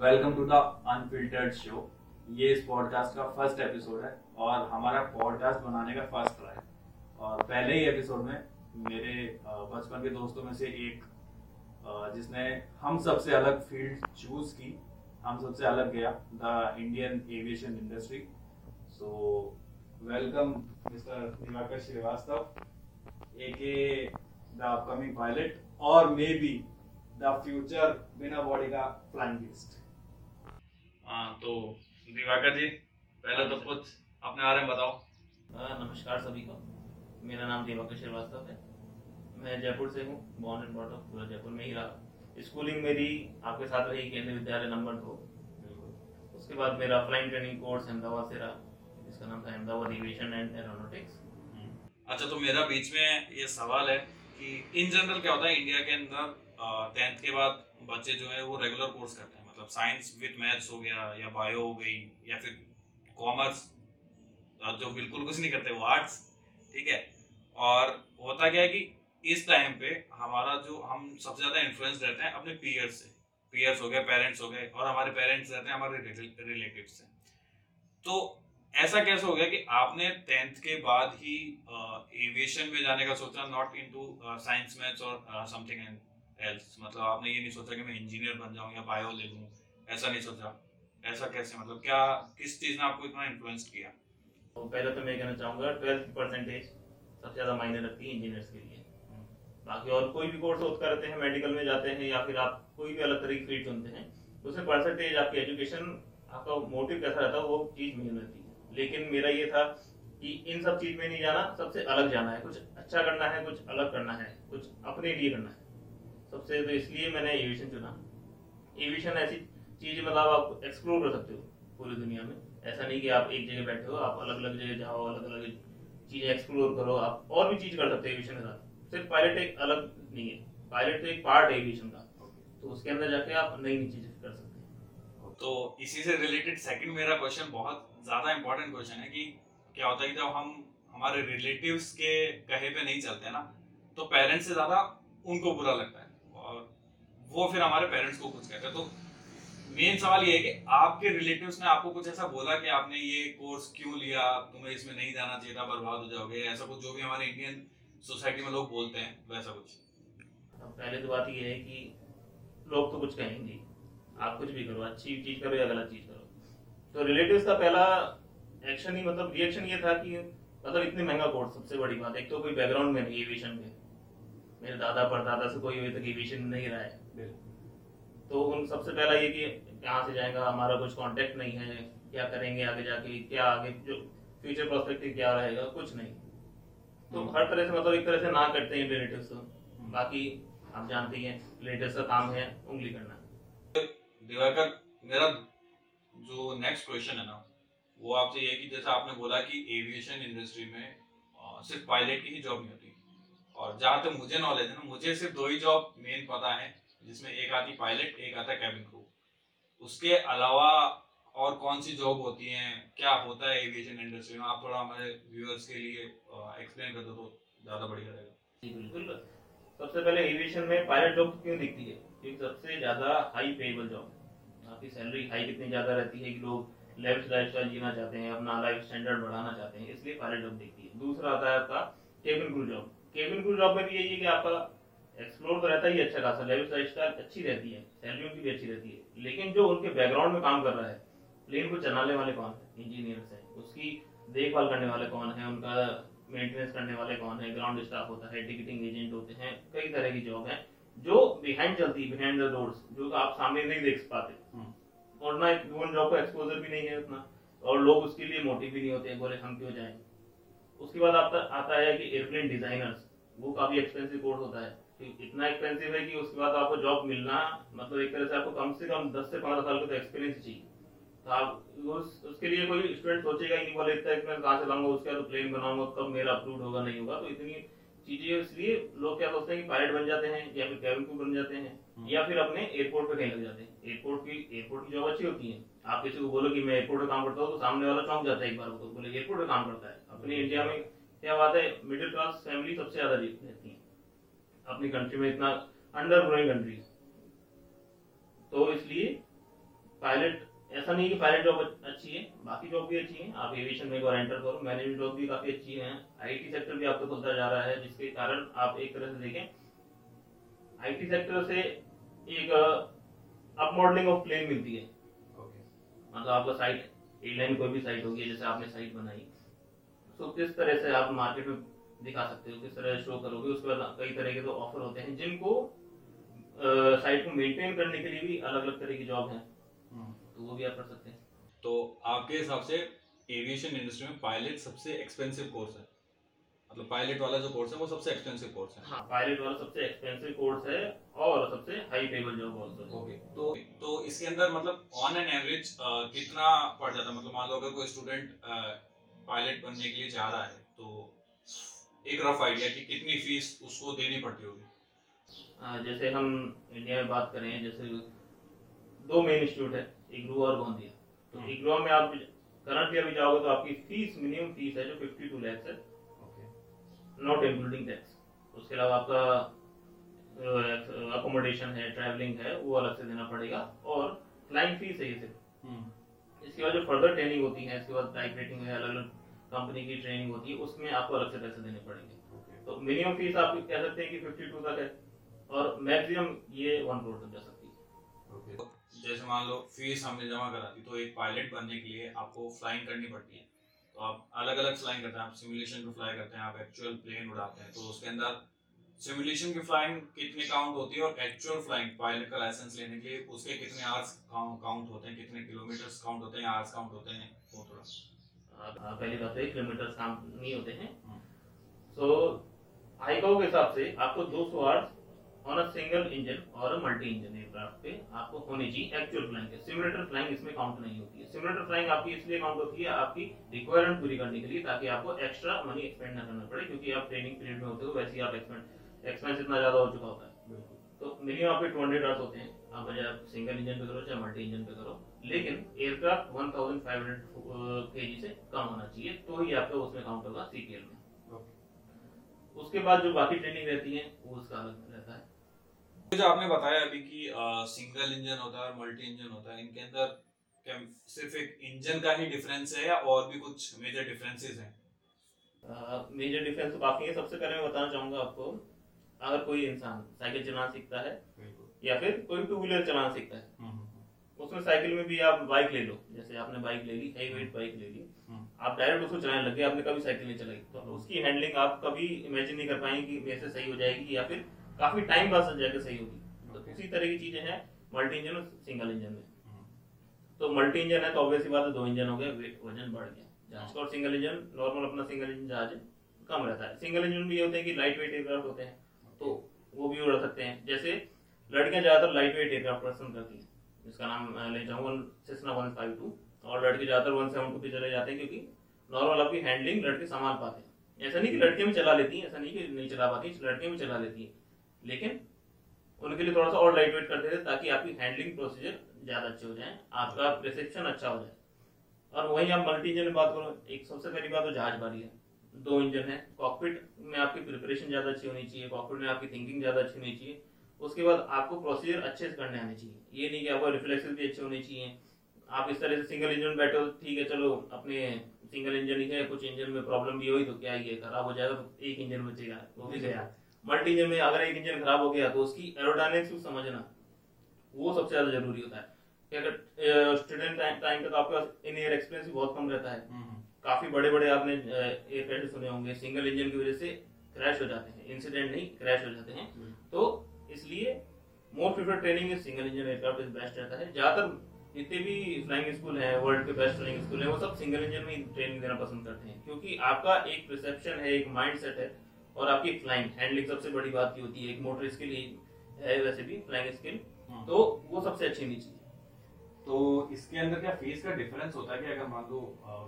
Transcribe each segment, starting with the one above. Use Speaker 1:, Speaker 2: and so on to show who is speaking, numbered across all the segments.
Speaker 1: Welcome to the unfiltered show ये इस podcast का फ़र्स्ट एपिसोड है और हमारा पॉडकास्ट बनाने का फ़र्स्ट ट्राई और पहले ही एपिसोड में मेरे बचपन के दोस्तों में से एक जिसने हम सबसे अलग फ़ील्ड चूज़ की, हम सबसे अलग गया the Indian aviation industry so welcome mister Diwakar Srivastava A K the upcoming pilot और मे बी द फ्यूचर बिना बॉडी का फ्लाइंग लिस्ट हाँ तो दिवाकर जी पहले तो कुछ अपने बारे में बताओ।
Speaker 2: नमस्कार सभी को। मेरा नाम दिवाकर श्रीवास्तव है। मैं जयपुर से हूँ बॉर्न एंड ब्रॉट पूरा जयपुर में ही रहा। स्कूलिंग मेरी आपके साथ रही केंद्रीय विद्यालय नंबर दो। उसके बाद मेरा फ्लाइंग ट्रेनिंग कोर्स अहमदाबाद से रहा। जिसका नाम था अहमदाबाद एविएशन एंड एरोनोटिक्स
Speaker 1: अच्छा तो मेरा बीच में ये सवाल है कि इन जनरल क्या होता है इंडिया के अंदर टेंथ के बाद बच्चे जो है वो रेगुलर कोर्स करते हैं। मतलब साइंस विद मैथ्स हो गया या बायो हो गई या फिर कॉमर्स जो बिल्कुल कुछ नहीं करते, वो आर्ट्स ठीक है? और होता क्या है कि इस टाइम पे हमारा जो हम सबसे ज़्यादा इन्फ्लुएंस रहते हैं अपने पीयर्स से। पीयर्स हो गए पेरेंट्स हो गए और हमारे पेरेंट्स रहते हैं, हमारे रिलेटिव से। तो ऐसा कैसे हो गया कि आपने टेंथ के बाद ही एविएशन में जाने का सोचा नॉट इनटू साइंस मैथ्स और समथिंग मतलब आपने ये नहीं सोचा कि मैं इंजीनियर बन जाऊँ या बायो ले लूँ। ऐसा नहीं सोचा। ऐसा कैसे? मतलब क्या, किस चीज़ ने आपको इतना इन्फ्लुएंस किया?
Speaker 2: तो पहले तो मैं कहना चाहूँगा ट्वेल्थ परसेंटेज सबसे ज़्यादा मायने रखती है इंजीनियर्स के लिए। बाकी और कोई भी कोर्स होता करते हैं मेडिकल में जाते हैं, या फिर आप कोई भी अलग तरह की फ़ील्ड चुनते हैं, उसमें परसेंटेज आपकी एजुकेशन आपका मोटिव कैसा रहता है, वो चीज़ मेन रहती है। लेकिन मेरा ये था कि इन सब चीज़ में नहीं जाना, सबसे अलग जाना है। कुछ अच्छा करना है, कुछ अलग करना है, कुछ अपने लिए करना है। सबसे तो इसलिए मैंने एविएशन चुना। एविएशन ऐसी चीज़ मतलब आप एक्सप्लोर कर सकते हो पूरी दुनिया में। ऐसा नहीं कि आप एक जगह बैठे हो, आप अलग अलग जगह जाओ अलग अलग चीज़ें एक्सप्लोर करो, आप और भी चीज़ कर सकते हो एविएशन के साथ। सिर्फ़ पायलट एक अलग नहीं है। पायलट तो एक पार्ट है एविएशन का। तो उसके अंदर जाके आप नई नई चीज़ें कर सकते हैं।
Speaker 1: तो इसी से रिलेटेड सेकंड मेरा क्वेश्चन बहुत ज़्यादा इंपॉर्टेंट क्वेश्चन है कि क्या होता है जब हम हमारे रिलेटिव्स के कहे पे नहीं चलते ना तो पेरेंट्स से ज़्यादा उनको बुरा लगता है। वो फिर हमारे पेरेंट्स को कुछ कहते हैं। तो मेन सवाल ये है कि आपके रिलेटिव्स ने आपको कुछ ऐसा बोला कि आपने ये कोर्स क्यों लिया? तुम्हें इसमें नहीं जाना चाहिए था बर्बाद हो जाओगे, ऐसा कुछ जो भी हमारे इंडियन सोसाइटी में लोग बोलते हैं, वैसा कुछ।
Speaker 2: पहले तो बात ये है कि लोग तो कुछ कहेंगे आप कुछ भी करो, अच्छी चीज़ करो या गलत चीज़ करो। तो रिलेटिव्स का पहला एक्शन ही मतलब रिएक्शन ये था कि मतलब इतने महँगा कोर्स सबसे बड़ी बात। एक तो कोई बैकग्राउंड में नहीं एविएशन के मेरे दादा परदादा से कोई एविएशन नहीं रहा है। तो उन सबसे पहला ये कि कहाँ से जाएगा हमारा कुछ कांटेक्ट नहीं है क्या करेंगे आगे जाके क्या आगे जो फ्यूचर प्रोस्पेक्टिव क्या रहेगा कुछ नहीं। तो
Speaker 1: हम्म।
Speaker 2: हर तरह से मतलब एक तरह से ना करते हैं रिलेटिव्स तो बाकी आप जानते हैं रिलेटिव्स का काम है उंगली करना।
Speaker 1: दिवाकर मेरा जो नेक्स्ट क्वेश्चन है ना वो आपसे ये कि जैसा आपने बोला कि एविएशन इंडस्ट्री में सिर्फ़ पायलट की ही जॉब नहीं होती। और जहाँ तक मुझे नॉलेज है ना, मुझे सिर्फ़ दो ही जॉब मेन पता है, जिसमें एक आती पायलट एक आता कैबिन क्रू उसके अलावा और कौन सी जॉब होती है, क्या होता है एविएशन इंडस्ट्री में, आप थोड़ा हमारे व्यूअर्स के लिए एक्सप्लेन कर दो तो ज़्यादा बढ़िया रहेगा.
Speaker 2: बिल्कुल। सबसे पहले एविएशन में पायलट जॉब क्यों दिखती है? क्योंकि सबसे ज़्यादा हाई पेएबल जॉब आपकी सैलरी हाई कितनी ज़्यादा रहती है कि लोग लेफ़्ट लाइफ जीना चाहते हैं, अपना लाइफ स्टैंडर्ड बढ़ाना चाहते हैं, इसलिए पायलट जॉब दिखती है। दूसरा आता है आपका cabin crew job cabin crew job में भी यही है कि आपका एक्सप्लोर तो रहता ही अच्छा खासा लाइफ स्टाइल अच्छी रहती है सैलरी उनकी भी अच्छी रहती है। लेकिन जो उनके बैकग्राउंड में काम कर रहा है प्लेन को चलाने वाले कौन है? इंजीनियर्स हैं। उसकी देखभाल करने वाले कौन है? उनका मेंटेनेंस करने वाले कौन है? ग्राउंड स्टाफ होता है टिकटिंग एजेंट होते हैं कई तरह की जॉब है जो बिहाइंड चलती है बिहाइंड द डोर्स जो आप सामने नहीं देख पाते।
Speaker 1: हम्म।
Speaker 2: और ना ह्यूमन जॉब का एक्सपोजर भी नहीं है उतना। और लोग उसके लिए मोटिव भी नहीं होते बोले हम क्यों जाएँ? उसके बाद आता आता है कि एयरप्लेन डिजाइनर्स वो काफ़ी एक्सपेंसिव कोर्स होता है। इतना एक्सपेंसिव है कि उसके बाद आपको जॉब मिलना मतलब एक तरह से आपको कम से कम दस से पंद्रह साल का तो एक्सपीरियंस चाहिए। तो आप उस, उसके लिए कोई स्टूडेंट सोचेगा नहीं बोले इतना एक्सपीरियंस कहाँ से लाऊँगा उसके बाद तो प्लेन बनाऊँगा कब मेरा अप्रूव होगा नहीं होगा। तो इतनी चीज़ें इसलिए लोग क्या सोचते हैं कि पायलट बन जाते हैं या फिर कैबिन क्रू बन जाते हैं या फिर अपने एयरपोर्ट पे कहीं लग जाते हैं। एयरपोर्ट की एयरपोर्ट की जॉब अच्छी होती है। आप किसी को बोलो कि मैं एयरपोर्ट पे काम करता हूँ तो सामने वाला चौंक जाता है एक बार वो तो बोले एयरपोर्ट पे काम करता है। अपने इंडिया में क्या बात है? मिडिल क्लास फैमिली सबसे ज़्यादा रहती है। अपनी कंट्री में इतना अंडर ग्रोइंग कंट्री तो इसलिए पायलट ऐसा नहीं कि पायलट जॉब अच्छी है बाकी जॉब भी अच्छी है। आप एविएशन में एक बार एंटर करो। मैनेजमेंट जॉब भी काफ़ी अच्छी है। आईटी सेक्टर भी आपको खुलता जा रहा है जिसके कारण आप एक तरह से देखें आईटी सेक्टर से एक अप मॉडलिंग ऑफ़ प्लेन मिलती है। मतलब आपका साइट एयरलाइन कोई भी साइट होगी जैसे आपने साइट बनाई। तो किस तरह से आप मार्केट में दिखा सकते हो? किस तरह शो करोगे? उसके बाद कई तरह के तो ऑफ़र होते हैं जिनको साइट को मेंटेन करने के लिए भी अलग अलग तरह की जॉब है। तो वो भी आप कर सकते हैं।
Speaker 1: तो आपके हिसाब से एविएशन इंडस्ट्री में पायलट सबसे एक्सपेंसिव कोर्स है? मतलब पायलट वाला जो कोर्स है वो सबसे एक्सपेंसिव कोर्स है?
Speaker 2: हाँ पायलट वाला सबसे एक्सपेंसिव कोर्स है और सबसे high payable job also
Speaker 1: okay तो तो इसके अंदर मतलब ऑन एन एवरेज कितना पड़ जाता है? मतलब मान लो अगर कोई स्टूडेंट पायलट बनने के लिए जा रहा है तो एक रफ आइडिया कि कितनी फ़ीस उसको देनी पड़ती होगी?
Speaker 2: जैसे हम इंडिया में बात करें जैसे दो मेन इंस्टीट्यूट है इग्रू और गोंदिया तो
Speaker 1: हम्म।
Speaker 2: इग्रू में आप करंट ईयर भी जाओगे तो आपकी फ़ीस मिनिमम फ़ीस है जो 52 लैक्स है। नॉट इंक्लूडिंग टैक्स उसके अलावा आपका अकोमोडेशन है ट्रैवलिंग है वो अलग से देना पड़ेगा। और फ्लाइंग फ़ीस है ये सिर्फ़। इसके बाद जो फर्दर ट्रेनिंग होती है इसके बाद टाइप रेटिंग है अलग अलग कंपनी की ट्रेनिंग होती है उसमें आपको अलग से पैसे देने पड़ेंगे। तो मिनिमम फ़ीस आप कह सकते हैं कि 52 तक है और मैक्सिमम ये वन करोड़ तक जा सकती है।
Speaker 1: जैसे मान लो फ़ीस हमने जमा करा दी तो एक पायलट बनने के लिए आपको फ्लाइंग करनी पड़ती है। तो आप अलग अलग फ्लाइंग करते हैं आप सिमुलेशन पे फ्लाई करते हैं आप एक्चुअल प्लेन उड़ाते हैं तो उसके अंदर सिमुलेशन की फ्लाइंग कितनी काउंट होती है और एक्चुअल फ्लाइंग पायलट का लाइसेंस लेने के लिए उसके कितने आवर्स काउंट होते हैं कितने किलोमीटर्स काउंट होते हैं आवर्स काउंट होते हैं वो थोड़ा।
Speaker 2: हाँ, पहली बात तो एक किलोमीटर काम नहीं होते हैं।
Speaker 1: हम्म।
Speaker 2: सो आईकाओ के हिसाब से आपको 200 hours on a single engine और मल्टी इंजन एयरक्राफ्ट पे आपको होनी चाहिए एक्चुअल फ्लाइंग के। सिमुलेटर फ्लाइंग इसमें काउंट नहीं होती है। सिमुलेटर फ्लाइंग आपकी इसलिए काउंट होती है आपकी रिक्वायरमेंट पूरी करने के लिए ताकि आपको एक्स्ट्रा मनी एक्सपेंड ना करना पड़े क्योंकि आप ट्रेनिंग पीरियड में होते हो वैसे ही आप एक्सपेंड एक्सपेंस इतना ज़्यादा हो चुका होता है। तो मिनिमम आपके टू हंड्रेड आवर्स होते हैं। आप चाहे आप सिंगल इंजन पे करो चाहे मल्टी इंजन पे करो। लेकिन aircraft one thousand five hundred K G से कम होना चाहिए तो ही आपका उसमें काउंट होगा सीपीएल में। उसके बाद जो बाकी ट्रेनिंग रहती है वो उसका अलग रहता है।
Speaker 1: जो आपने बताया अभी कि सिंगल इंजन होता है और मल्टी इंजन होता है इनके अंदर क्या सिर्फ़ एक इंजन का ही डिफरेंस है या और भी कुछ मेजर डिफरेंसेस हैं?
Speaker 2: मेजर डिफरेंस तो काफ़ी है सबसे पहले मैं बताना चाहूँगा आपको अगर कोई इंसान साइकिल चलाना सीखता है या फिर कोई टू व्हीलर चलाना सीखता है
Speaker 1: हम्म,
Speaker 2: उसमें साइकिल में भी आप बाइक ले लो जैसे आपने बाइक ले ली हेवी वेट बाइक ले ली
Speaker 1: हम्म।
Speaker 2: आप डायरेक्ट उसको चलाने लगे आपने कभी साइकिल नहीं चलाई। तो उसकी हैंडलिंग आप कभी इमेजिन नहीं कर पाएँगे कि ऐसे सही हो जाएगी या फिर काफ़ी टाइम बाद जाकर सही होगी। तो. उसी तरह की चीज़ें हैं मल्टी इंजन और सिंगल इंजन में।
Speaker 1: हम्म,
Speaker 2: तो मल्टी इंजन है तो ऑब्वियसली बात है दो इंजन हो गए वे- वज़न बढ़ गया। जहाज़ और सिंगल इंजन नॉर्मल अपना सिंगल इंजन जहाज़ कम रहता है। सिंगल इंजन भी ये होते हैं कि लाइट वेट एयरक्राफ्ट होते हैं। तो वो भी उड़ा सकते हैं। जैसे लड़कियाँ ज़्यादातर लाइट वेट एयरक्राफ्ट पसंद करती हैं, जिसका नाम ले जाऊँ सेसना वन फाइव टू और लड़के ज़्यादातर वन सेवन टू पे चले जाते हैं, क्योंकि नॉर्मल आपकी हैंडलिंग लड़के संभाल पाते हैं। ऐसा नहीं कि लड़कियाँ भी चला लेती हैं, ऐसा नहीं कि नहीं चला पाती, लड़कियाँ भी चला लेती हैं। लेकिन उनके लिए थोड़ा सा और लाइट वेट करते थे, ताकि आपकी हैंडलिंग प्रोसीजर ज़्यादा अच्छे हो जाए, आपका रिसेप्शन अच्छा हो जाए। और वहीं आप मल्टी इंजन बात करो, एक सबसे पहली बात तो जहाज़ बारी है। दो इंजन है। कॉकपिट में आपकी प्रिपरेशन ज़्यादा अच्छी होनी चाहिए। कॉकपिट में आपकी थिंकिंग ज़्यादा अच्छी होनी चाहिए। उसके बाद आपको प्रोसीजर अच्छे से करने आने चाहिए। ये नहीं कि आपको रिफ्लेक्सेस भी अच्छे होने चाहिए। आप इस तरह से सिंगल इंजन बैठे ठीक है चलो अपने सिंगल इंजन ही है कुछ इंजन में प्रॉब्लम भी हुई तो क्या ये खराब हो जाएगा तो एक इंजन बचेगा वो भी गया। मल्टी इंजन में अगर एक इंजन खराब हो गया तो उसकी एरोडायनेमिक्स को समझना वो सबसे ज़्यादा ज़रूरी होता है। अगर स्टूडेंट टाइम तक आपके पास इन एयर एक्सपीरियंस भी बहुत कम रहता है।
Speaker 1: हम्म,
Speaker 2: काफ़ी बड़े बड़े आपने एयरक्राफ्ट सुने होंगे सिंगल इंजन की वजह से क्रैश हो जाते हैं इंसिडेंट नहीं क्रैश हो जाते हैं।
Speaker 1: हम्म।
Speaker 2: तो इसलिए more prefer training single engine aircraft is best रहता है। ज़्यादातर जितने भी फ्लाइंग स्कूल हैं वर्ल्ड के बेस्ट फ्लाइंग स्कूल हैं वो सब सिंगल इंजन में ट्रेनिंग देना पसंद करते हैं। क्योंकि आपका एक परसेप्शन है एक माइंड सेट है और आपकी फ्लाइंग हैंडलिंग सबसे बड़ी बात की होती है एक मोटर स्किल है वैसे भी फ्लाइंग स्किल
Speaker 1: हम्म।
Speaker 2: तो वो सबसे अच्छी होनी चाहिए
Speaker 1: तो इसके अंदर क्या फ़ीस का डिफरेंस होता है कि अगर मान लो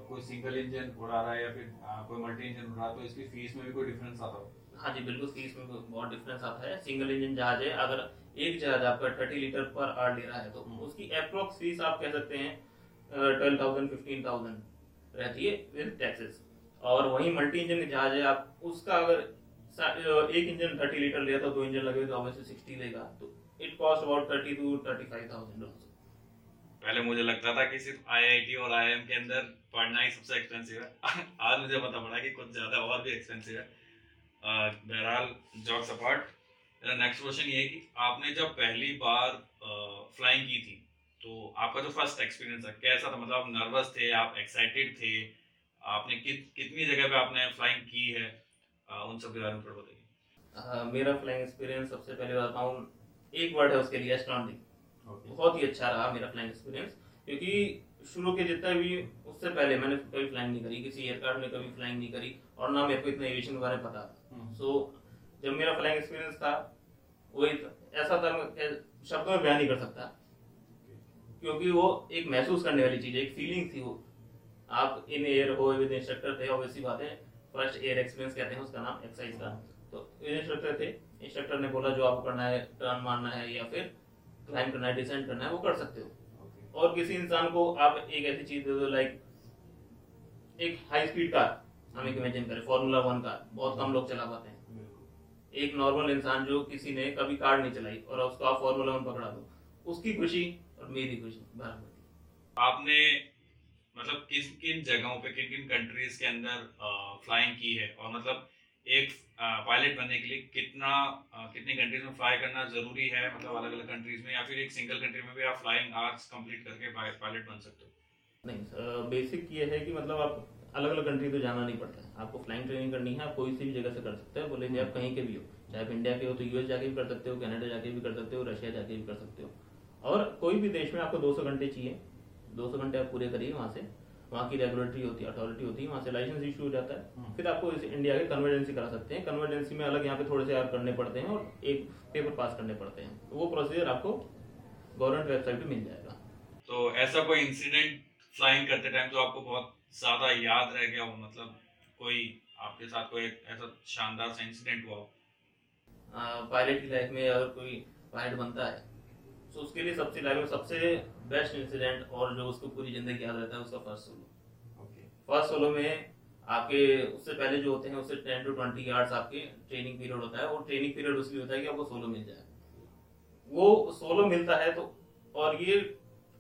Speaker 1: कोई सिंगल इंजन उड़ा रहा है या फिर अ, कोई मल्टी इंजन उड़ा तो इसकी फ़ीस में भी कोई डिफरेंस आता हो?
Speaker 2: हाँ जी बिल्कुल फ़ीस में बहुत डिफरेंस आता है। सिंगल इंजन जहाज़ है अगर एक जहाज़ आपका थर्टी लीटर पर आवर ले रहा है तो। उसकी अप्रोक्स फ़ीस आप कह सकते हैं ट्वेल्व थाउज़ेंड फिफ्टीन थाउज़ेंड रहती है विद टैक्सेस और वही मल्टी इंजन जहाज़ है आप उसका अगर एक इंजन थर्टी लीटर लिया तो दो इंजन लगे तो ऑब्वियसली सिक्सटी लेगा तो it cost about thirty two thirty five thousand
Speaker 1: पहले मुझे लगता था कि सिर्फ़ आईआईटी और आईआईएम के अंदर पढ़ना ही सबसे एक्सपेंसिव है। आज मुझे पता पड़ा कि कुछ ज़्यादा और भी एक्सपेंसिव है। बहरहाल जॉक्स अपार्ट मेरा नेक्स्ट क्वेश्चन ये है कि आपने जब पहली बार फ्लाइंग की थी तो आपका जो फ़र्स्ट एक्सपीरियंस है कैसा था? मतलब आप नर्वस थे आप एक्साइटेड थे? आपने कित कितनी जगह पे आपने फ्लाइंग की है? अह, उन सब के बारे में बताइए।
Speaker 2: मेरा फ्लाइंग एक्सपीरियंस सबसे पहले बताऊँ एक वर्ड है उसके लिए एस्ट्रॉन्डिंग बहुत ही अच्छा रहा मेरा फ्लाइंग एक्सपीरियंस क्योंकि शुरू के जितना भी उससे पहले मैंने कभी फ्लाइंग नहीं करी किसी एयरक्राफ्ट में कभी फ्लाइंग नहीं करी और ना मेरे को इतना एविएशन के बारे में पता। सो जब मेरा फ्लाइंग एक्सपीरियंस था वो ऐसा था शब्दों में बयान नहीं कर सकता। क्योंकि वो एक महसूस करने वाली चीज़ है एक फीलिंग थी वो। आप इन एयर हो विद इंस्ट्रक्टर थे ऑब्वियसली बात है फ़र्स्ट एयर एक्सपीरियंस कहते हैं उसका नाम एक्सरसाइज का। तो इंस्ट्रक्टर थे इंस्ट्रक्टर ने बोला जो आपको करना है टर्न मारना है या फिर क्लाइंब करना है डिसेंड करना है वो कर सकते हो। और किसी इंसान को आप एक ऐसी चीज़ दे दो लाइक एक हाई स्पीड कार हम एक इमेजिन करें फॉर्मूला वन कार बहुत कम लोग चला पाते हैं। एक नॉर्मल इंसान जो किसी ने कभी कार नहीं चलाई और उसको आप फॉर्मूला वन पकड़ा दो उसकी खुशी और मेरी खुशी बराबर
Speaker 1: आपने मतलब किस किन जगहों पे किन किन कंट्रीज़ के अंदर फ्लाइंग की है? और मतलब एक पायलट बनने के लिए कितना कितनी कंट्रीज़ में फ्लाई करना ज़रूरी है? मतलब अलग अलग कंट्रीज़ में या फिर एक सिंगल कंट्री में भी आप फ्लाइंग आर्ट्स कंप्लीट करके पायलट बन सकते हो?
Speaker 2: नहीं बेसिक ये है कि मतलब आप अलग अलग कंट्री तो जाना नहीं पड़ता आपको फ्लाइंग ट्रेनिंग करनी है, आप कोई सी भी जगह से कर सकते हैं। बोले आप कहीं के भी हो, चाहे आप इंडिया के हो तो यूएस जाके भी कर सकते हो कनाडा जाके भी कर सकते हो रशिया जाके भी कर सकते हो। और कोई भी देश में आपको 200 घंटे चाहिए। 200 घंटे आप पूरे करिए वहाँ से। वहाँ की रेगुलेटरी होती है अथॉरिटी होती है वहाँ से लाइसेंस इशू हो जाता है। फिर आपको इस इंडिया के कन्वर्जेंसी करा सकते हैं। कन्वर्जेंसी में अलग यहाँ पे थोड़े से और करने पड़ते हैं और एक पेपर पास करने पड़ते हैं। तो वो प्रोसीजर आपको गवर्नमेंट वेबसाइट पे मिल जाएगा।
Speaker 1: तो ऐसा कोई इंसिडेंट फ्लाइंग करते टाइम जो आपको बहुत ज़्यादा याद रह गया हो? मतलब कोई आपके साथ कोई ऐसा शानदार सा इंसिडेंट हुआ हो?
Speaker 2: पायलट की लाइफ में अगर कोई पायलट बनता है तो उसके लिए सबसे लाइफ में सबसे बेस्ट इंसिडेंट और जो उसको पूरी ज़िंदगी याद रहता है उसका फ़र्स्ट सोलो फ़र्स्ट सोलो में आपके उससे पहले जो होते हैं उससे टेन टू ट्वेंटी आवर्स आपके ट्रेनिंग पीरियड होता है और ट्रेनिंग पीरियड उसलिए होता है कि आपको सोलो मिल जाए। वो सोलो मिलता है तो और ये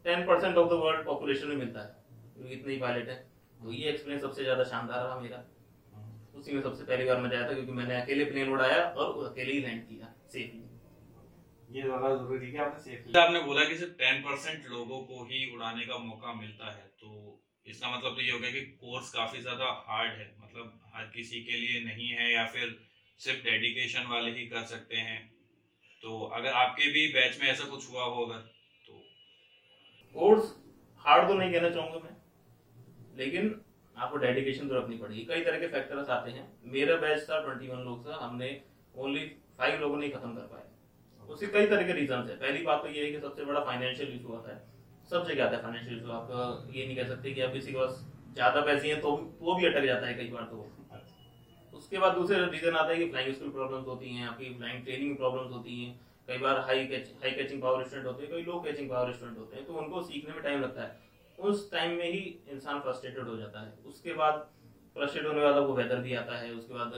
Speaker 2: ten percent of the world population में मिलता है क्योंकि इतने ही पायलट है। तो ये एक्सपीरियंस सबसे ज़्यादा शानदार रहा मेरा। उसी में सबसे पहली बार मैं जाया था क्योंकि मैंने अकेले प्लेन उड़ाया और अकेले ही लैंड किया सेफली
Speaker 3: ये ज़्यादा ज़रूरी है आपने सेफ़
Speaker 1: आपने बोला कि सिर्फ़ टेन परसेंट लोगों को ही उड़ाने का मौका मिलता है तो इसका मतलब तो ये हो गया कि कोर्स काफ़ी ज़्यादा हार्ड है मतलब हर किसी के लिए नहीं है या फिर सिर्फ़ डेडिकेशन वाले ही कर सकते हैं। तो अगर आपके भी बैच में ऐसा कुछ हुआ हो अगर तो।
Speaker 2: कोर्स हार्ड तो नहीं कहना चाहूँगा मैं लेकिन आपको डेडिकेशन तो रखनी पड़ेगी। कई तरह के फैक्टर्स आते हैं। मेरा बैच था ट्वेंटी वन लोग था हमने ओनली फाइव लोगों ने खत्म कर पाए। उसके कई तरह के रीजन है। पहली बात तो ये है कि सबसे बड़ा फाइनेंशियल इशू आता है। सब जगह आता है फाइनेंशियल इशू आप ये नहीं कह सकते कि आप किसी के पास ज़्यादा पैसे हैं तो वो भी अटक जाता है कई बार तो। उसके बाद दूसरे रीजन आता है कि फ्लाइंग स्कूल प्रॉब्लम्स होती हैं, आपकी फ्लाइंग ट्रेनिंग प्रॉब्लम्स होती हैं। कई बार high high catching power student होते हैं, कई लो कैचिंग पावर स्टूडेंट होते हैं। तो उनको सीखने में टाइम लगता है। उस टाइम में ही इंसान फ्रस्ट्रेटेड हो जाता है। उसके बाद फ्रस्ट्रेट होने वाला आपको वेदर भी आता है। उसके बाद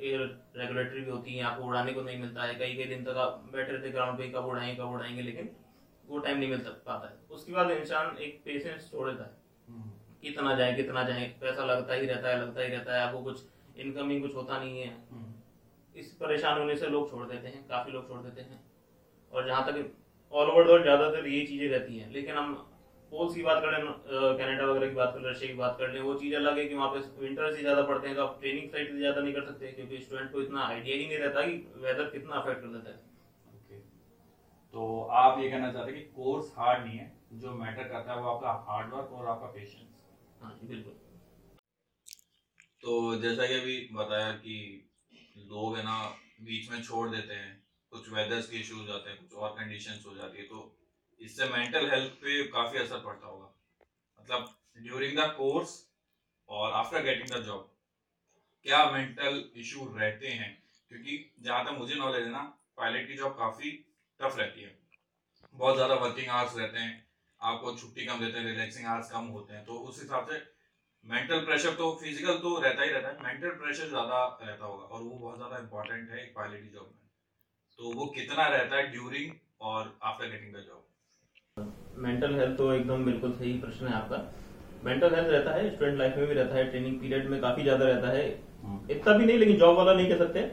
Speaker 2: एयर रेगुलेटरी भी होती है आपको उड़ाने को नहीं मिलता है कई कई दिन तक आप बैठे रहते ग्राउंड पे कब उड़ाएँगे कब उड़ाएँगे लेकिन वो टाइम नहीं मिल पाता है। उसके बाद इंसान एक पेशेंस छोड़ देता है। कितना जाए कितना जाए पैसा लगता ही रहता है लगता ही रहता है आपको कुछ इनकमिंग कुछ होता नहीं है। इस परेशान होने से लोग छोड़ देते हैं काफ़ी लोग छोड़ देते हैं। और जहाँ तक ऑल ओवर वर्ल्ड ज़्यादातर ये चीज़ें रहती हैं लेकिन हम पोल्स की बात करें अ, कनाडा वगैरह की बात करें रशिया की बात कर लें वो चीज़ अलग है कि वहाँ पे विंटर्स ही ज़्यादा पड़ते हैं तो आप ट्रेनिंग साइड से ज़्यादा नहीं कर सकते क्योंकि स्टूडेंट को इतना आइडिया ही नहीं रहता कि वेदर कितना अफेक्ट कर देता है।
Speaker 3: ओके तो आप ये कहना चाहते हैं कि कोर्स हार्ड नहीं है जो मैटर करता है वो आपका हार्ड वर्क और आपका पेशेंस
Speaker 2: हाँ जी बिल्कुल।
Speaker 1: तो जैसा कि अभी बताया कि लोग है ना बीच में छोड़ देते हैं कुछ वेदर्स के इश्यूज़ आते हैं कुछ और कंडीशंस हो जाती है तो इससे मेंटल हेल्थ पे काफ़ी असर पड़ता होगा। मतलब ड्यूरिंग द कोर्स और आफ्टर गेटिंग द जॉब क्या मेंटल इशू रहते हैं? क्योंकि जहाँ तक मुझे नॉलेज है ना पायलट की जॉब काफ़ी टफ रहती है। बहुत ज़्यादा वर्किंग आवर्स रहते हैं, आपको छुट्टी कम देते हैं रिलैक्सिंग आवर्स कम होते हैं तो उस हिसाब से मेंटल प्रेशर तो फ़िज़िकल तो रहता ही रहता है मेंटल प्रेशर ज़्यादा रहता होगा और वो बहुत ज़्यादा इंपॉर्टेंट है पायलट की जॉब में। तो वो कितना रहता है ड्यूरिंग और after getting the job
Speaker 2: mental health तो एकदम बिल्कुल सही प्रश्न है आपका। मेंटल हेल्थ रहता है स्टूडेंट लाइफ में भी रहता है ट्रेनिंग पीरियड में काफ़ी ज़्यादा रहता है। इतना भी नहीं लेकिन जॉब वाला नहीं कह सकते।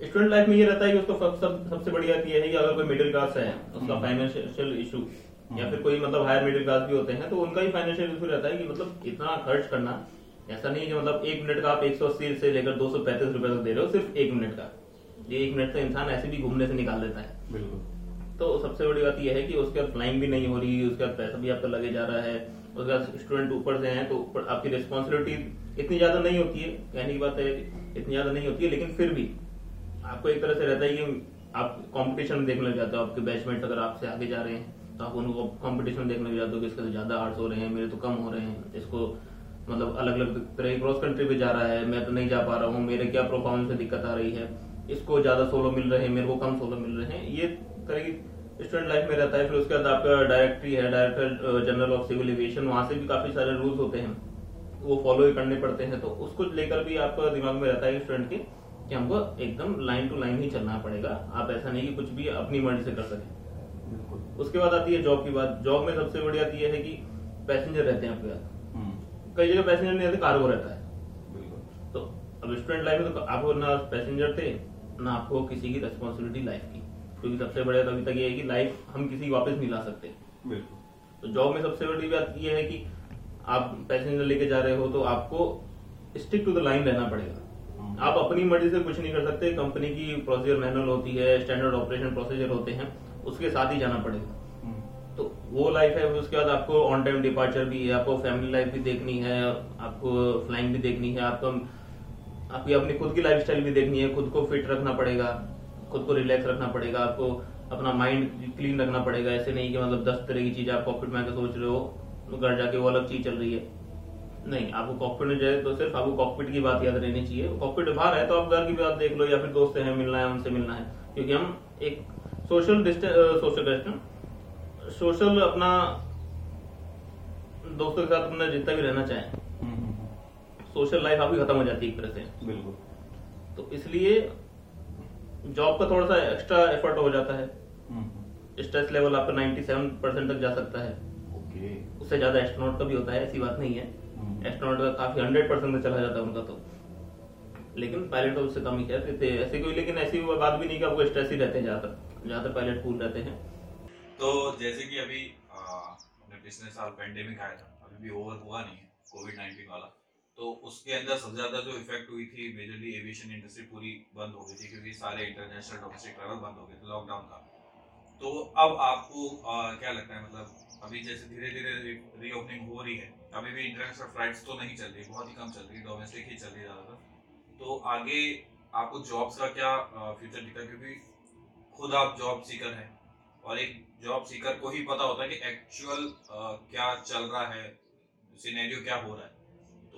Speaker 2: स्टूडेंट लाइफ में ये रहता है कि उसको सब, सब सबसे बढ़िया बात ये है कि अगर कोई मिडिल क्लास है उसका फाइनेंशियल इशू या फिर कोई मतलब हायर मिडिल क्लास भी होते हैं तो उनका ही फाइनेंशियल इशू रहता है कि मतलब इतना खर्च करना ऐसा नहीं है कि मतलब एक मिनट का आप एक सौ अस्सी से लेकर दो सौ पैंतीस रुपए तक दे रहे हो सिर्फ़ एक मिनट का। ये एक मिनट तो इंसान ऐसे भी घूमने से निकाल देता है।
Speaker 4: बिल्कुल।
Speaker 2: तो सबसे बड़ी बात यह है कि उसके बाद फ्लाइंग भी नहीं हो रही है उसके बाद पैसा भी आपका लगे जा रहा है, उसके बाद स्टूडेंट ऊपर से हैं तो ऊपर आपकी रिस्पॉन्सिबिलिटी इतनी ज़्यादा नहीं होती है, कहने की बात है इतनी ज़्यादा नहीं होती है, लेकिन फिर भी आपको एक तरह से रहता है कि आप कंपटीशन देखने लग जाते हो, आपके बैचमेट अगर आपसे आगे जा रहे हैं तो आप उनको कंपटीशन देखने लग जाते हो कि इसके तो ज़्यादा आर्ट्स हो रहे हैं, मेरे तो कम हो रहे हैं, इसको मतलब अलग अलग तरह क्रॉस कंट्री पे जा रहा है, मैं तो नहीं जा पा रहा हूँ, मेरे क्या परफॉर्मेंस में दिक्कत आ रही है, इसको ज़्यादा सोलो मिल रहे हैं, मेरे को कम सोलो मिल रहे हैं, ये तरह की स्टूडेंट लाइफ में रहता है फिर उसके बाद आपका डायरेक्टरी है director general of civil aviation वहाँ से भी काफ़ी सारे रूल्स होते हैं। वो फॉलो ही करने पड़ते हैं तो उसको लेकर भी आपका दिमाग में रहता है स्टूडेंट के कि हमको एकदम लाइन टू लाइन ही चलना पड़ेगा। आप ऐसा नहीं कि कुछ भी अपनी मर्ज़ी से कर सके।
Speaker 4: बिल्कुल।
Speaker 2: उसके बाद आती है जॉब की बात। जॉब में सबसे बड़ी यह है कि पैसेंजर रहते हैं आपके साथ
Speaker 4: हम्म,
Speaker 2: कई जगह पैसेंजर नहीं रहते कार्गो रहता है। तो अब स्टूडेंट लाइफ में तो आपको ना पैसेंजर थे ना आपको किसी की रेस्पॉन्सिबिलिटी लाइफ की। क्योंकि सबसे बड़ी अभी तक ये है कि लाइफ हम किसी की वापस नहीं ला सकते।
Speaker 4: बिल्कुल।
Speaker 2: तो जॉब में सबसे बड़ी बात ये है कि आप पैसेंजर लेके जा रहे हो तो आपको स्टिक टू द लाइन रहना पड़ेगा।
Speaker 4: हम्म,
Speaker 2: आप अपनी मर्ज़ी से कुछ नहीं कर सकते कंपनी की प्रोसीजर मैनुअल होती है स्टैंडर्ड ऑपरेशन प्रोसीजर होते हैं उसके साथ ही जाना पड़ेगा।
Speaker 4: हम्म,
Speaker 2: तो वो लाइफ है उसके बाद आपको ऑन टाइम डिपार्चर भी है आपको फैमिली लाइफ भी देखनी है आपको फ्लाइंग भी देखनी है आपको आपकी अपनी खुद की लाइफ भी देखनी है खुद को फिट रखना पड़ेगा। खुद को रिलैक्स रखना पड़ेगा आपको अपना माइंड क्लीन रखना पड़ेगा। ऐसे नहीं कि मतलब दस तरह की चीज़ आप पॉकेट में आके सोच रहे हो तो घर जाके वो अलग चीज़ चल रही है। नहीं आपको कॉकपिट में जाए तो सिर्फ़ आपको कॉकपिट की बात याद रहनी चाहिए। कॉकपिट बाहर है तो आप घर की बात देख लो या फिर दोस्त हैं मिलना है उनसे मिलना है। क्योंकि हम एक सोशल सोशल डिस्टेंस सोशल अपना दोस्तों के साथ अपना जितना भी रहना चाहें। सोशल लाइफ आपकी खत्म हो जाती है एक तरह से।
Speaker 4: बिल्कुल।
Speaker 2: तो इसलिए जॉब का थोड़ा सा एक्स्ट्रा एफर्ट हो जाता है।
Speaker 4: हम्म, हम्म,
Speaker 2: स्ट्रेस लेवल आपका 97 परसेंट तक जा सकता है।
Speaker 4: ओके।
Speaker 2: उससे ज़्यादा एस्ट्रोनॉट का भी होता है ऐसी बात नहीं है।
Speaker 4: हम्म,
Speaker 2: एस्ट्रोनॉट का काफ़ी हंड्रेड परसेंट में चला जाता है उनका तो। लेकिन पायलट तो उससे कम ही खैर थे ऐसे कोई लेकिन ऐसी बात भी नहीं कि आपको स्ट्रेस ही रहते हैं ज़्यादातर। ज़्यादातर पायलट कूल रहते हैं।
Speaker 1: तो जैसे कि अभी पिछले साल पेंडेमिक आया था अभी भी ओवर हुआ नहीं है कोविड नाइन्टीन वाला। तो उसके अंदर सबसे ज़्यादा जो इफ़ेक्ट हुई थी मेजरली एविएशन इंडस्ट्री पूरी बंद हो गई थी क्योंकि सारे इंटरनेशनल डोमेस्टिक ट्रैवल बंद हो गए थे लॉकडाउन का तो अब आपको आ, क्या लगता है मतलब अभी जैसे धीरे धीरे रीओपनिंग हो रही है अभी भी इंटरनेशनल फ्लाइट्स तो नहीं चल रही बहुत ही कम चल रही डोमेस्टिक ही चल रही है ज़्यादातर। तो आगे आपको जॉब्स का क्या फ्यूचर दिखता है? क्योंकि खुद आप जॉब सीकर हैं और एक जॉब सीकर को ही पता होता है कि एक्चुअल क्या चल रहा है सिनेरियो क्या हो रहा है।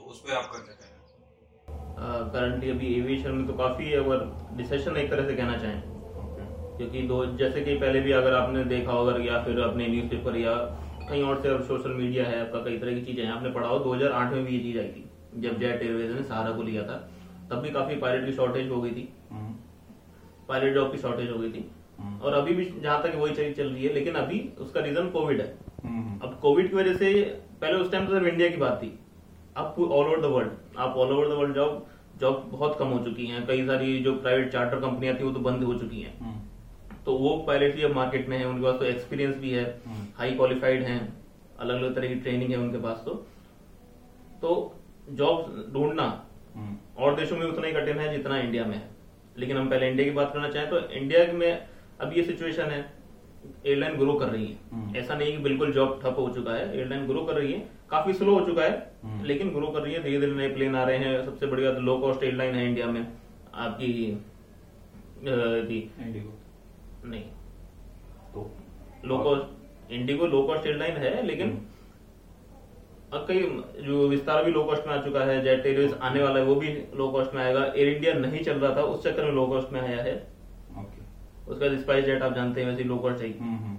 Speaker 1: तो उस पर आपका क्या कहना है
Speaker 2: करंटली अभी एविएशन में तो काफ़ी अगर रिसेशन एक तरह से कहना चाहें। क्योंकि दो जैसे कि पहले भी अगर आपने देखा होगा या फिर अपने न्यूज़पेपर या कहीं और से सोशल मीडिया है आपका कई तरह की चीज़ें हैं। आपने पढ़ा हो 2008 में भी ये चीज़ आई थी। जब जेट एयरवेज ने सहारा को लिया था तब भी काफ़ी पायलट की शॉर्टेज हो गई थी।
Speaker 4: हम्म,
Speaker 2: पायलट जॉब की शॉर्टेज हो गई थी।
Speaker 4: हम्म,
Speaker 2: और अभी भी जहाँ तक वही चीज़ चल रही है लेकिन अभी उसका रीजन कोविड है।
Speaker 4: हम्म,
Speaker 2: अब कोविड की वजह से पहले उस टाइम तो सिर्फ़ इंडिया की बात थी। अब ऑल ओवर द वर्ल्ड आप all over the world job job बहुत कम हो चुकी हैं। कई सारी जो प्राइवेट चार्टर कंपनियाँ थी वो तो बंद हो चुकी हैं।
Speaker 4: हम्म,
Speaker 2: तो वो पायलट भी अब मार्केट में है उनके पास तो एक्सपीरियंस भी है
Speaker 4: हम्म,
Speaker 2: हाई क्वालिफाइड हैं अलग अलग तरह की ट्रेनिंग है उनके पास तो। तो जॉब ढूंढना
Speaker 4: हम्म,
Speaker 2: और देशों में उतना ही कठिन है जितना इंडिया में है। लेकिन हम पहले इंडिया की बात करना चाहें तो इंडिया में अब ये सिचुएशन है एयरलाइन ग्रो कर रही है।
Speaker 4: हम्म।
Speaker 2: ऐसा नहीं कि बिल्कुल जॉब ठप हो चुका है एयरलाइन ग्रो कर रही है। काफ़ी स्लो हो चुका है
Speaker 4: हम्म।
Speaker 2: लेकिन ग्रो कर रही है धीरे धीरे नए प्लेन आ रहे हैं सबसे बात लो कॉस्ट एयरलाइन है इंडिया में। आपकी
Speaker 4: इंडिगो
Speaker 2: नहीं।
Speaker 4: तो?
Speaker 2: Low cost IndiGo low cost airline है लेकिन
Speaker 4: हम्म।
Speaker 2: अब कई जो विस्तार भी लो कॉस्ट में आ चुका है जेट एयरवेज आने वाला है वो भी लो कॉस्ट में आएगा। एयर इंडिया नहीं चल रहा था उस चक्कर में लो कॉस्ट में आया है। उसका स्पाइस जेट आप जानते हैं वैसे लो कॉस्ट
Speaker 4: हम्म,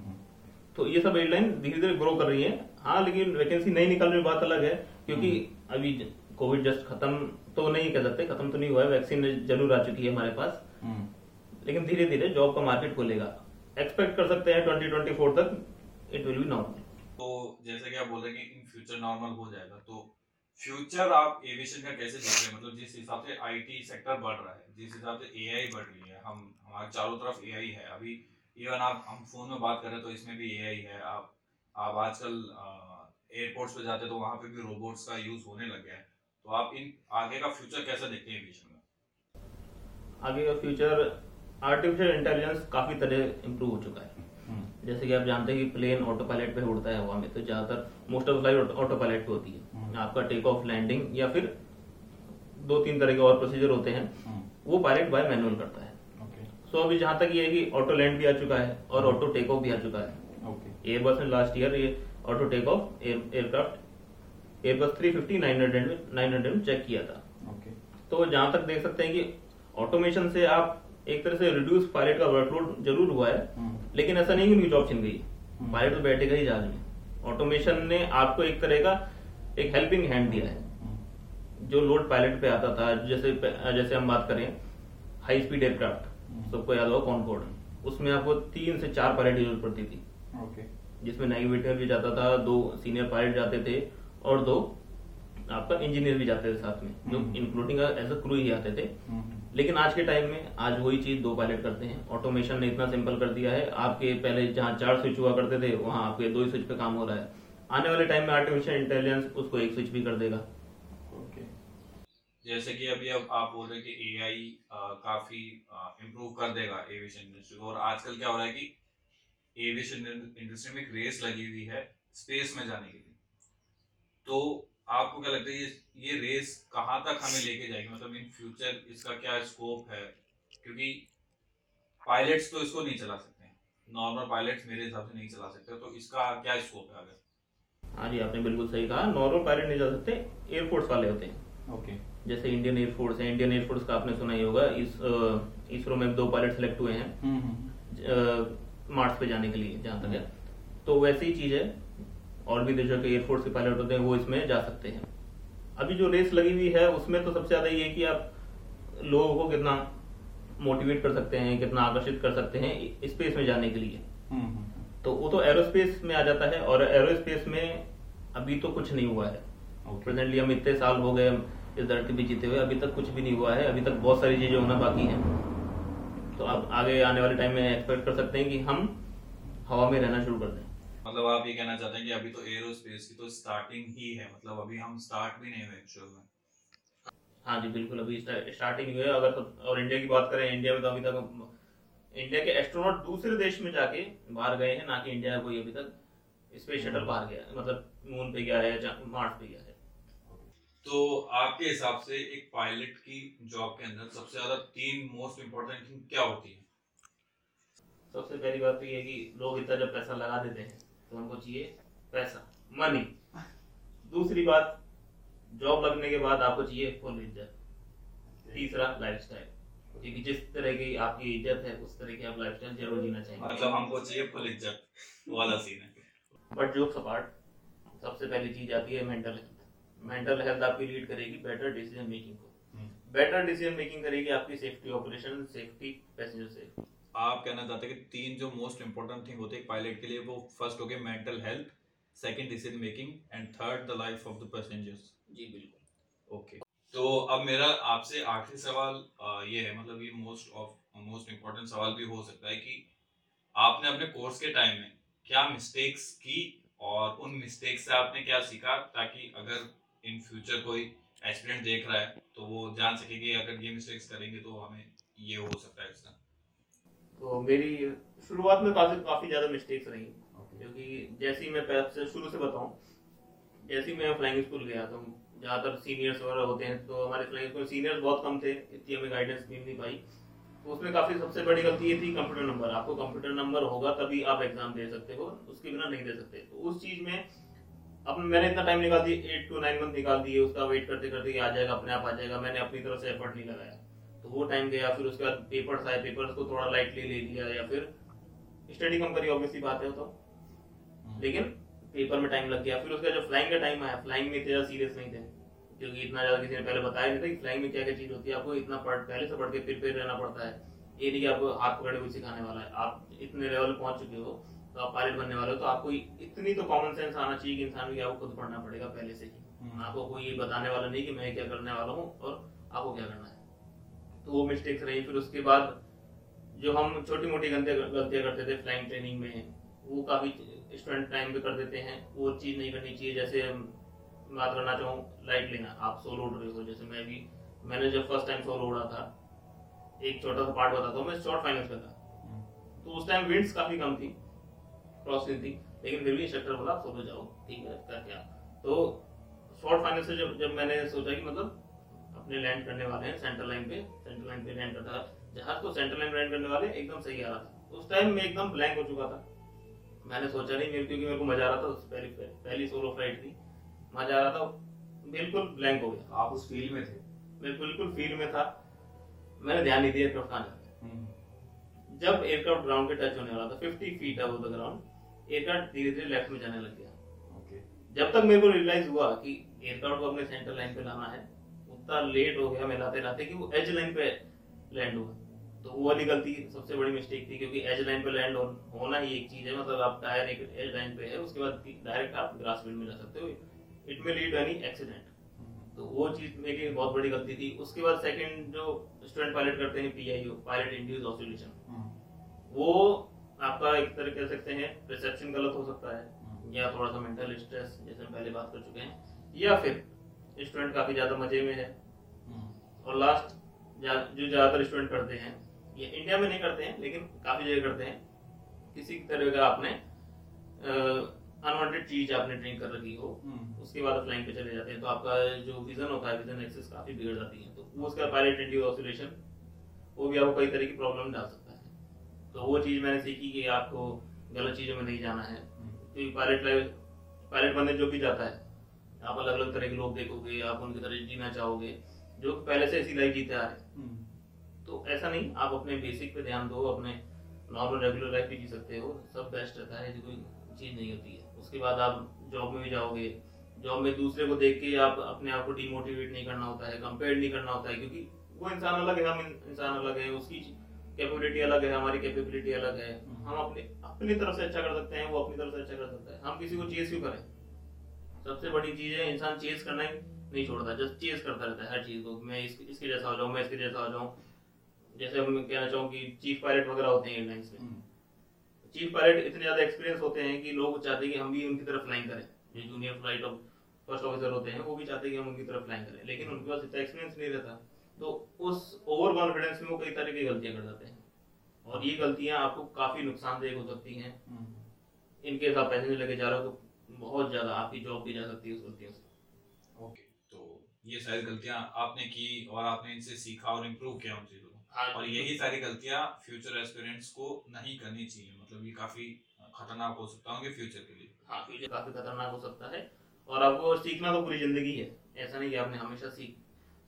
Speaker 2: तो ये सब एयरलाइन धीरे धीरे ग्रो कर रही है। हाँ लेकिन वैकेंसी नहीं निकल रही बात अलग है क्योंकि अभी कोविड जस्ट खत्म तो नहीं कह सकते खत्म तो नहीं हुआ है वैक्सीन ज़रूर आ चुकी है हमारे पास।
Speaker 4: हम्म,
Speaker 2: लेकिन धीरे धीरे जॉब का मार्केट खुलेगा। एक्सपेक्ट कर सकते हैं 2024 तक इट विल बी नॉर्मल
Speaker 1: तो जैसे कि आप बोल रहे हैं कि इन फ्यूचर नॉर्मल हो जाएगा तो फ्यूचर आप एविएशन का कैसे देख रहे हैं? मतलब जिस हिसाब से आईटी सेक्टर बढ़ रहा है जिस हिसाब से एआई बढ़ रही है हम हमारे चारों तरफ़ एआई है। अभी इवन आप हम फ़ोन में बात करें तो इसमें भी एआई है। आप आप आजकल एयरपोर्ट्स पे जाते तो वहाँ पे भी रोबोट्स का यूज़ होने लग गया है। तो आप इन आगे का फ्यूचर कैसे देखते हैं एविएशन में?
Speaker 2: आगे का फ्यूचर आर्टिफिशियल इंटेलिजेंस काफ़ी तरह इम्प्रूव हो चुका है।
Speaker 4: हम्म,
Speaker 2: जैसे कि आप जानते हैं कि प्लेन ऑटो पायलट पे उड़ता है हवा में तो ज़्यादातर most of flight auto pilot पे होती है।
Speaker 4: हम्म।
Speaker 2: आपका टेक ऑफ़ लैंडिंग या फिर दो तीन तरह के और प्रोसीजर होते हैं।
Speaker 4: हम्म,
Speaker 2: वो पायलट बाय मैनुअल करता है। सो अभी जहाँ तक ये है कि ऑटो लैंड भी आ चुका है और ऑटो टेक ऑफ़ भी आ चुका है।
Speaker 4: ओके
Speaker 2: एयरबस ने लास्ट ईयर ये auto take off aircraft Airbus 350 900 में 900 में चेक किया था।
Speaker 4: ओके
Speaker 2: तो जहाँ तक देख सकते हैं कि ऑटोमेशन से आप एक तरह से रिड्यूस पायलट का वर्कलोड ज़रूर हुआ है
Speaker 4: हम्म,
Speaker 2: लेकिन ऐसा नहीं कि उनकी जॉब छिन गई। पायलट तो बैठेगा ही जहाज़ में। ऑटोमेशन ने आपको एक तरह का एक हेल्पिंग हैंड दिया है।
Speaker 4: हम्म,
Speaker 2: जो लोड पायलट पे आता था जैसे जैसे हम बात करें हाई स्पीड। एयरक्राफ्ट सबको याद होगा कॉनकोर्ड उसमें आपको तीन से चार पायलट की ज़रूरत पड़ती थी।
Speaker 4: ओके
Speaker 2: जिसमें नेविगेटर भी जाता था दो सीनियर पायलट जाते थे और दो आपका इंजीनियर भी जाते थे साथ में जो। इंक्लूडिंग एज अ क्रू ही आते थे।
Speaker 4: हम्म,
Speaker 2: लेकिन आज के टाइम में आज वही चीज़ दो पायलट करते हैं। ऑटोमेशन ने इतना सिंपल कर दिया है। आपके पहले जहाँ चार स्विच हुआ करते थे वहाँ आपके दो ही स्विच पे काम हो रहा है। आने वाले टाइम में आर्टिफिशियल इंटेलिजेंस उसको एक स्विच भी कर देगा।
Speaker 1: जैसे कि अभी अब आप बोल रहे हैं कि एआई काफ़ी इम्प्रूव कर देगा एविएशन इंडस्ट्री को। और आजकल क्या हो रहा है कि एविएशन इंडस्ट्री में एक रेस लगी हुई है स्पेस में जाने के लिए। तो आपको क्या लगता है ये ये रेस कहाँ तक हमें लेके जाएगी? मतलब इन फ्यूचर इसका क्या स्कोप है? क्योंकि पायलट्स तो इसको नहीं चला सकते नॉर्मल पायलट्स मेरे हिसाब से नहीं चला सकते तो इसका क्या स्कोप है आगे?
Speaker 2: हाँ जी आपने बिल्कुल सही कहा। नॉर्मल पायलट नहीं जा सकते एयरफोर्स वाले होते हैं।
Speaker 4: ओके
Speaker 2: जैसे इंडियन एयरफोर्स है इंडियन एयरफोर्स का आपने सुना ही होगा इस इसरो में दो पायलट सेलेक्ट हुए हैं
Speaker 4: हम्म, हम्म,
Speaker 2: मार्स पे जाने के लिए जहाँ तक है। तो वैसी ही चीज़ है और भी देशों के एयरफोर्स के पायलट होते हैं वो इसमें जा सकते हैं। अभी जो रेस लगी हुई है उसमें तो सबसे ज़्यादा ये कि आप लोगों को कितना मोटिवेट कर सकते हैं कितना आकर्षित कर सकते हैं स्पेस में जाने के लिए।
Speaker 4: हम्म, हम्म,
Speaker 2: तो वो तो एरोस्पेस में आ जाता है और एरोस्पेस में अभी तो कुछ नहीं हुआ है। प्रेजेंटली हम इतने साल हो गए इस धरती पे जीते हुए अभी तक कुछ भी नहीं हुआ है अभी तक बहुत सारी चीज़ें होना बाकी है। तो आप आगे आने वाले टाइम में एक्सपेक्ट कर सकते हैं कि हम हवा में रहना शुरू कर दें।
Speaker 1: मतलब आप ये कहना चाहते हैं कि अभी तो एरोस्पेस की तो स्टार्टिंग ही है मतलब अभी हम स्टार्ट भी नहीं हुए एक्चुअल में।
Speaker 2: हाँ जी बिल्कुल अभी स्टार्टिंग हुई है अगर तो, और इंडिया की बात करें इंडिया में तो अभी तक इंडिया के एस्ट्रोनॉट दूसरे देश में जाके बाहर गए हैं ना कि इंडिया कोई अभी तक स्पेस शटल बाहर गया मतलब मून पे गया है मार्स पे गया है।
Speaker 1: तो आपके हिसाब से एक पायलट की जॉब के अंदर सबसे ज़्यादा तीन मोस्ट इम्पोर्टेंट थिंग क्या होती है?
Speaker 2: सबसे पहली बात तो ये है कि लोग इतना जब पैसा लगा देते हैं तो उनको चाहिए पैसा मनी दूसरी बात जॉब लगने के बाद आपको चाहिए फुल इज़्ज़त. तीसरा लाइफस्टाइल क्योंकि जिस तरह की आपकी इज़्ज़त है उस तरह की आप लाइफस्टाइल ज़रूर जीना चाहिए
Speaker 1: मतलब हमको चाहिए फुल इज़्ज़त वाला सीन है।
Speaker 2: बट जो अपार्ट सबसे पहली चीज़ आती है मेंटल मेंटल हेल्थ आपकी लीड करेगी बेटर डिसीज़न मेकिंग को। बेटर डिसीज़न मेकिंग करेगी आपकी safety operation safety passenger safe
Speaker 1: आप कहना चाहते हैं कि तीन जो मोस्ट इम्पोर्टेंट थिंग होते हैं पायलट के लिए वो फ़र्स्ट हो गए mental health second decision making and third the life of the passengers
Speaker 2: जी बिल्कुल।
Speaker 1: ओके तो अब मेरा आपसे आखिरी सवाल ये है मतलब ये मोस्ट ऑफ़ मोस्ट इम्पोर्टेंट सवाल भी हो सकता है कि आपने अपने कोर्स के टाइम में क्या मिस्टेक्स की और उन मिस्टेक्स से आपने क्या सीखा ताकि अगर इन फ्यूचर कोई एस्पिरेंट देख रहा है तो वो जान सके कि अगर ये मिस्टेक्स करेंगे तो हमें ये हो सकता है इसका
Speaker 2: तो मेरी शुरुआत में काफ़ी काफ़ी ज़्यादा मिस्टेक्स रही, क्योंकि जैसे ही मैं से शुरू से बताऊँ, जैसे ही मैं फ्लाइंग स्कूल गया तो ज़्यादातर सीनियर्स वगैरह होते हैं तो हमारे फ्लाइंग स्कूल सीनियर्स बहुत कम थे, इतनी हमें गाइडेंस मिल नहीं पाई। तो उसमें काफ़ी सबसे बड़ी गलती ये थी कंप्यूटर नंबर आपको कंप्यूटर नंबर होगा तभी आप एग्ज़ाम दे सकते हो, उसके बिना नहीं दे सकते। तो उस चीज़ में अब मैंने इतना टाइम निकाल दिया एट टू नाइन मंथ निकाल दिए उसका वेट करते करते आ जाएगा अपने आप आ जाएगा मैंने अपनी तरफ़ से एफर्ट नहीं लगाया। तो वो टाइम गया फिर उसके बाद पेपर्स आए पेपर्स को थोड़ा लाइटली ले लिया या फिर स्टडी कम करी ऑब्वियसली बात है तो। लेकिन पेपर में टाइम लग गया फिर उसका जब फ्लाइंग का टाइम आया फ्लाइंग में इतने सीरियस नहीं थे क्योंकि इतना ज़्यादा किसी ने पहले बताया नहीं था कि फ्लाइंग में क्या क्या चीज़ होती है आपको इतना पढ़ पहले से पढ़ के प्रिपेयर रहना पड़ता है। ये नहीं कि आपको हाथ पकड़े हुए सिखाने वाला है आप इतने लेवल पहुँच चुके हो तो आप पायलट बनने वाले हो तो आपको इतनी तो कॉमन सेंस आना चाहिए कि इंसान भी आपको खुद पढ़ना पड़ेगा पहले से ही। आपको कोई ये बताने वाला नहीं कि मैं क्या करने वाला हूँ और आपको क्या करना है। तो वो मिस्टेक्स रही फिर उसके बाद जो हम छोटी मोटी गलतियाँ करते थे फ्लाइंग ट्रेनिंग में वो काफ़ी स्टूडेंट टाइम पे कर देते हैं। वो चीज़ नहीं करनी चाहिए जैसे बात करना चाहूँ लाइट लेना। आप सोलो उड़ रहे हो जैसे मैं भी मैंने जब फ़र्स्ट टाइम सोलो उड़ा था एक छोटा सा पार्ट बताता हूँ मैं शॉर्ट फाइनेंस में था। तो उस टाइम विंड्स काफ़ी कम थी। क्रॉस थी लेकिन फिर भी इंस्ट्रक्टर बोला आप जाओ ठीक है करके आओ तो शॉर्ट फाइनेंस से जब जब मैंने सोचा कि मतलब अपने लैंड करने वाले हैं सेंटर लाइन पे सेंटर लाइन पे लैंड करता जहाज़ को सेंटर लाइन लैंड करने वाले एकदम सही आ रहा था। उस टाइम मैं एकदम ब्लैंक हो चुका था। मैंने सोचा नहीं मेरे क्योंकि मेरे को मज़ा आ रहा था पहली पहली सोलो फ़्लाइट थी। मज़ा आ रहा था बिल्कुल ब्लैंक हो गया।
Speaker 1: आप उस फ़ील्ड में थे?
Speaker 2: मैं बिल्कुल फ़ील्ड में था। मैंने ध्यान नहीं दिया एयरक्राफ्ट कहाँ जाता है। जब एयरक्राफ्ट ग्राउंड के टच होने वाला था 50 feet above the ground aircraft धीरे धीरे लेफ़्ट में जाने लग गया। जब तक मेरे को रियलाइज़ हुआ कि एयरक्राफ्ट को अपने सेंटर लाइन पे लाना है उतना लेट हो गया मैं लाते लाते कि वो एज लाइन पे लैंड हुआ। तो वो वाली गलती सबसे बड़ी मिस्टेक थी क्योंकि एज लाइन पे लैंड होना ही एक चीज़ है। मतलब आप टायर एक एज लाइन पे है उसके बाद डायरेक्ट आप ग्रास फ़ील्ड में जा सकते हो। इट में लीड एनी एक्सीडेंट तो वो चीज़ मेरी बहुत बड़ी गलती थी। उसके बाद सेकंड जो स्टूडेंट पायलट करते हैं पीआईओ पायलट इंड्यूस ऑसिलेशन वो आपका एक तरह कह सकते हैं रिसेप्शन गलत हो सकता है। या थोड़ा सा मेंटल स्ट्रेस जैसे हम पहले बात कर चुके हैं। या फिर स्टूडेंट काफ़ी ज़्यादा मज़े में है। और लास्ट जा, जो ज़्यादातर स्टूडेंट करते हैं ये इंडिया में नहीं करते हैं लेकिन काफ़ी जगह करते हैं। किसी तरह का आपने अनवांटेड चीज़ आपने ड्रिंक कर रखी हो उसके बाद फ्लाइंग पे चले जाते हैं तो आपका जो विजन होता है विजन एक्सेस काफ़ी बिगड़ जाती है। तो वो उसका पायलट ऑसिलेशन वो भी आपको कई तरह की प्रॉब्लम डाल सकता है। तो वो चीज़ मैंने सीखी कि आपको गलत चीज़ों में नहीं जाना है। क्योंकि पायलट लाइफ पायलट बनने जो भी जाता है आप अलग अलग तरह के लोग देखोगे आप उनकी तरह जीना चाहोगे जो पहले से ऐसी लाइफ जीते आ रहे तो ऐसा नहीं आप अपने बेसिक पे ध्यान दो अपने नॉर्मल रेगुलर लाइफ भी जी सकते हो सब बेस्ट रहता है कोई चीज़ नहीं होती है। उसके बाद आप जॉब में भी जाओगे जॉब में दूसरे को देख के आप अपने आप को डिमोटिवेट नहीं करना होता है कंपेयर नहीं करना होता है क्योंकि वो इंसान अलग है हम इंसान अलग है उसकी कैपेबिलिटी अलग है हमारी कैपेबिलिटी अलग है। हम अपने अपनी तरफ़ से अच्छा कर सकते हैं वो अपनी तरफ़ से अच्छा कर सकता है। हम किसी को चेस क्यों करें? सबसे बड़ी चीज़ है इंसान चेस करना ही नहीं छोड़ता जस्ट चेस करता रहता है हर चीज़ को मैं इस, इसके जैसा हो जाऊँ मैं इसके जैसा हो जाऊँ। जैसे हम कहना चाहूँ कि चीफ पायलट वगैरह होते हैं एयरलाइंस में। चीफ पायलट इतने ज़्यादा एक्सपीरियंस होते हैं कि लोग चाहते हैं कि हम भी उनकी तरफ़ फ्लाइंग करें। जो junior flight of first officer होते हैं वो भी चाहते हैं कि हम उनकी तरफ़ फ्लाइंग करें लेकिन उनके पास इतना एक्सपीरियंस नहीं रहता। तो उस ओवर कॉन्फिडेंस में वो कई तरह की गलतियाँ कर जाते हैं। और ये गलतियाँ आपको काफ़ी नुकसानदेह हो सकती हैं। इनके आप पैसेंजर लेके जा रहे हो तो बहुत ज़्यादा आपकी जॉब भी जा सकती है उस गलतियों से।
Speaker 1: ओके तो ये सारी गलतियाँ आपने की और आपने इनसे सीखा और इम्प्रूव किया उन चीज़ों को।
Speaker 2: हाँ,
Speaker 1: और यही सारी गलतियाँ फ्यूचर एस्पिरेंट्स को नहीं करनी चाहिए। मतलब ये काफ़ी खतरनाक हो सकता होंगे फ्यूचर के लिए।
Speaker 2: हाँ फ्यूचर काफ़ी खतरनाक हो सकता है। और आपको सीखना तो पूरी ज़िंदगी है। ऐसा नहीं कि आपने हमेशा सीख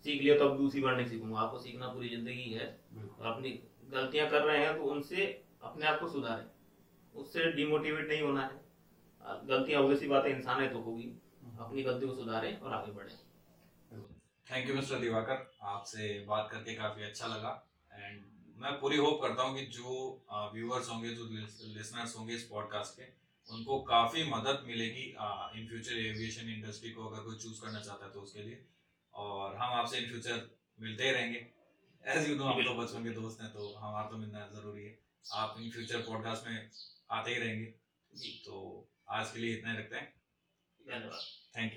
Speaker 2: सीख लिया तो अब दूसरी बार नहीं सीखूँगा। आपको सीखना पूरी ज़िंदगी है। और अपनी गलतियाँ कर रहे हैं तो उनसे अपने आप को सुधारें। उससे डिमोटिवेट नहीं होना है। गलतियाँ ऑब्वियसली बात है इंसान है तो होगी। अपनी गलती को सुधारें और आगे बढ़ें।
Speaker 1: थैंक यू मिस्टर दिवाकर आपसे बात करके काफ़ी अच्छा लगा। एंड मैं पूरी होप करता हूँ कि जो व्यूअर्स होंगे जो लिसनर्स होंगे इस पॉडकास्ट के उनको काफ़ी मदद मिलेगी इन फ्यूचर एविएशन इंडस्ट्री को अगर कोई चूज़ करना चाहता है तो उसके लिए। और हम आपसे इन फ्यूचर मिलते ही रहेंगे। एज यू नो हम लोग बचपन के दोस्त हैं तो हमारा तो मिलना ज़रूरी है। आप इन फ्यूचर पॉडकास्ट में आते ही रहेंगे।
Speaker 2: जी।
Speaker 1: तो आज के लिए इतना ही रखते हैं।
Speaker 2: धन्यवाद।
Speaker 1: Thank you